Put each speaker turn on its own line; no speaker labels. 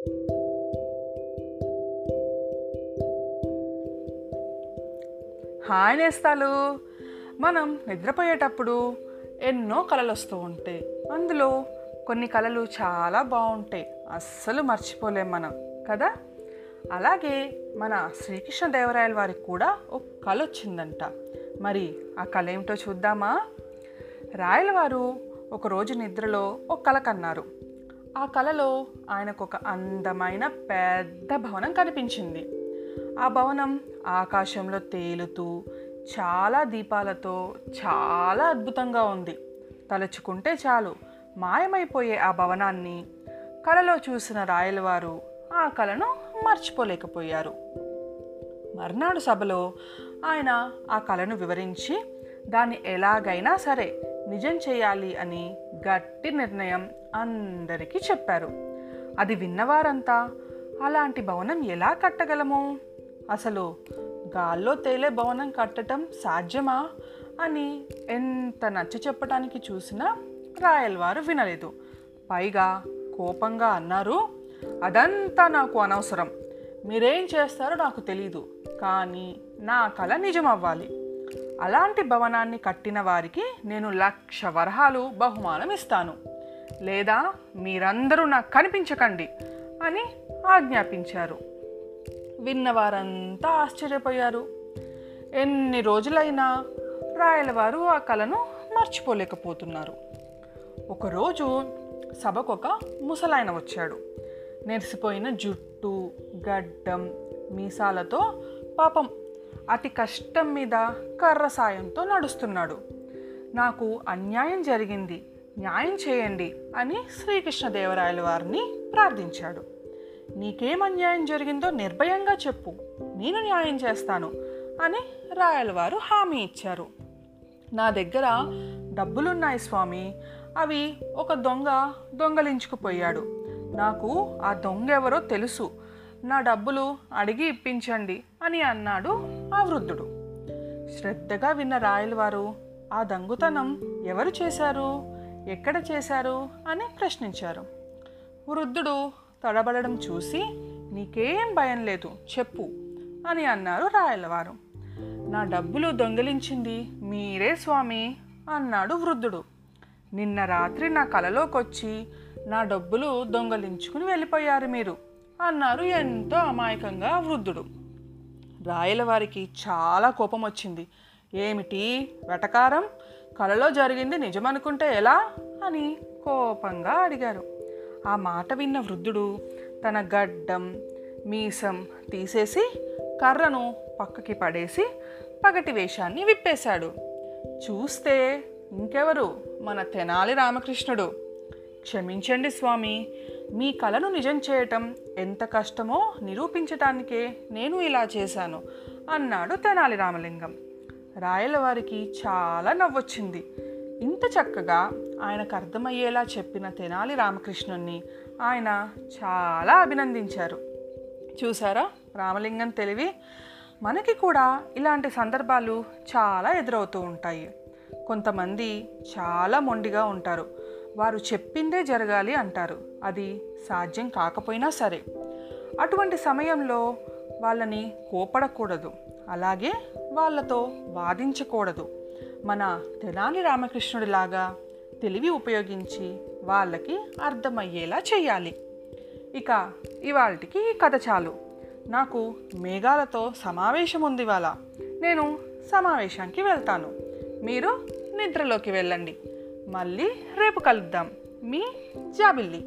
Hi నేస్తాలు. మనం నిద్రపోయేటప్పుడు ఎన్నో కళలు వస్తూ ఉంటాయి. అందులో కొన్ని కళలు చాలా బాగుంటాయి. అస్సలు మర్చిపోలేం మనం కదా? అలాగే మన శ్రీకృష్ణదేవరాయల వారికి కూడా ఒక కళ వచ్చిందంట. మరి ఆ కళ ఏమిటో చూద్దామా? రాయలవారు ఒకరోజు నిద్రలో ఒక కళ కన్నారు. ఆ కలలో ఆయనకు ఒక అందమైన పెద్ద భవనం కనిపించింది. ఆ భవనం ఆకాశంలో తేలుతూ చాలా దీపాలతో చాలా అద్భుతంగా ఉంది. తలుచుకుంటే చాలు మాయమైపోయే ఆ భవనాన్ని కలలో చూసిన రాయలవారు ఆ కళను మర్చిపోలేకపోయారు. మర్నాడు సభలో ఆయన ఆ కళను వివరించి దాన్ని ఎలాగైనా సరే నిజం చేయాలి అని గట్టి నిర్ణయం అందరికీ చెప్పారు. అది విన్నవారంతా అలాంటి భవనం ఎలా కట్టగలము? అసలు గాల్లో తేలే భవనం కట్టడం సాధ్యమా? అని ఎంత నచ్చ చెప్పడానికి చూసినా రాయల్వారు వినలేదు. పైగా కోపంగా అన్నారు అదంతా నాకు అనవసరం. మీరేం చేస్తారో నాకు తెలీదు. కానీ నా కళ నిజం అవ్వాలి అలాంటి భవనాన్ని కట్టిన వారికి నేను లక్ష వరహాలు బహుమానం ఇస్తాను. లేదా మీరందరూ నాకు కనిపించకండి అని ఆజ్ఞాపించారు. విన్నవారంతా ఆశ్చర్యపోయారు. ఎన్ని రోజులైనా రాయలవారు ఆ కళను మర్చిపోలేకపోతున్నారు. ఒకరోజు సభకు ఒక ముసలాయన వచ్చాడు. నెరిసిపోయిన జుట్టు గడ్డం మీసాలతో పాపం అతి కష్టం మీద కర్ర సాయంతో నడుస్తున్నాడు. నాకు అన్యాయం జరిగింది న్యాయం చేయండి అని శ్రీకృష్ణదేవరాయల వారిని ప్రార్థించాడు. నీకేం అన్యాయం జరిగిందో నిర్భయంగా చెప్పు నేను న్యాయం చేస్తాను అని రాయలవారు హామీ ఇచ్చారు. నా దగ్గర డబ్బులున్నాయి స్వామి అవి ఒక దొంగ దొంగలించుకుపోయాడు. నాకు ఆ దొంగ ఎవరో తెలుసు నా డబ్బులు అడిగి ఇప్పించండి అని అన్నాడు ఆ వృద్ధుడు. శ్రద్ధగా విన్న రాయలవారు ఆ దొంగతనం ఎవరు చేశారు? ఎక్కడ చేశారు? అని ప్రశ్నించారు. వృద్ధుడు తడబడడం చూసి నీకేం భయం లేదు చెప్పు అని అన్నారు రాయలవారు. నా డబ్బులు దొంగిలించింది మీరే స్వామి అన్నాడు వృద్ధుడు. నిన్న రాత్రి నా కలలోకొచ్చి నా డబ్బులు దొంగలించుకుని వెళ్ళిపోయారు మీరు అన్నారు ఎంతో అమాయకంగా వృద్ధుడు. రాయలవారికి చాలా కోపం వచ్చింది. ఏమిటి? వెటకారం? కలలో జరిగింది నిజమనుకుంటే ఎలా? అని కోపంగా అడిగారు. ఆ మాట విన్న వృద్ధుడు తన గడ్డం మీసం తీసేసి కర్రను పక్కకి పడేసి పగటి వేషాన్ని విప్పేశాడు. చూస్తే ఇంకెవరు? మన తెనాలి రామకృష్ణుడు. క్షమించండి స్వామి. మీ కలను నిజం చేయటం ఎంత కష్టమో నిరూపించటానికే నేను ఇలా చేశాను అన్నాడు తెనాలి రామలింగం. రాయలవారికి చాలా నవ్వొచ్చింది. ఇంత చక్కగా ఆయనకు అర్థమయ్యేలా చెప్పిన తెనాలి రామకృష్ణుణ్ణి ఆయన చాలా అభినందించారు. చూసారా రామలింగం తెలివి మనకి కూడా ఇలాంటి సందర్భాలు చాలా ఎదురవుతూ ఉంటాయి. కొంతమంది చాలా మొండిగా ఉంటారు. వారు చెప్పిందే జరగాలి అంటారు. అది సాధ్యం కాకపోయినా సరే. అటువంటి సమయంలో వాళ్ళని కోపడకూడదు. అలాగే వాళ్ళతో వాదించకూడదు. మన తెనాలి రామకృష్ణుడిలాగా తెలివి ఉపయోగించి వాళ్ళకి అర్థమయ్యేలా చేయాలి ఇక ఇవాళకి ఈ కథ చాలు. నాకు మేఘాలతో సమావేశం ఉంది ఇవాళ నేను సమావేశానికి వెళ్తాను. మీరు నిద్రలోకి వెళ్ళండి. మళ్ళీ రేపు కలుద్దాం. మీ జాబిల్లి.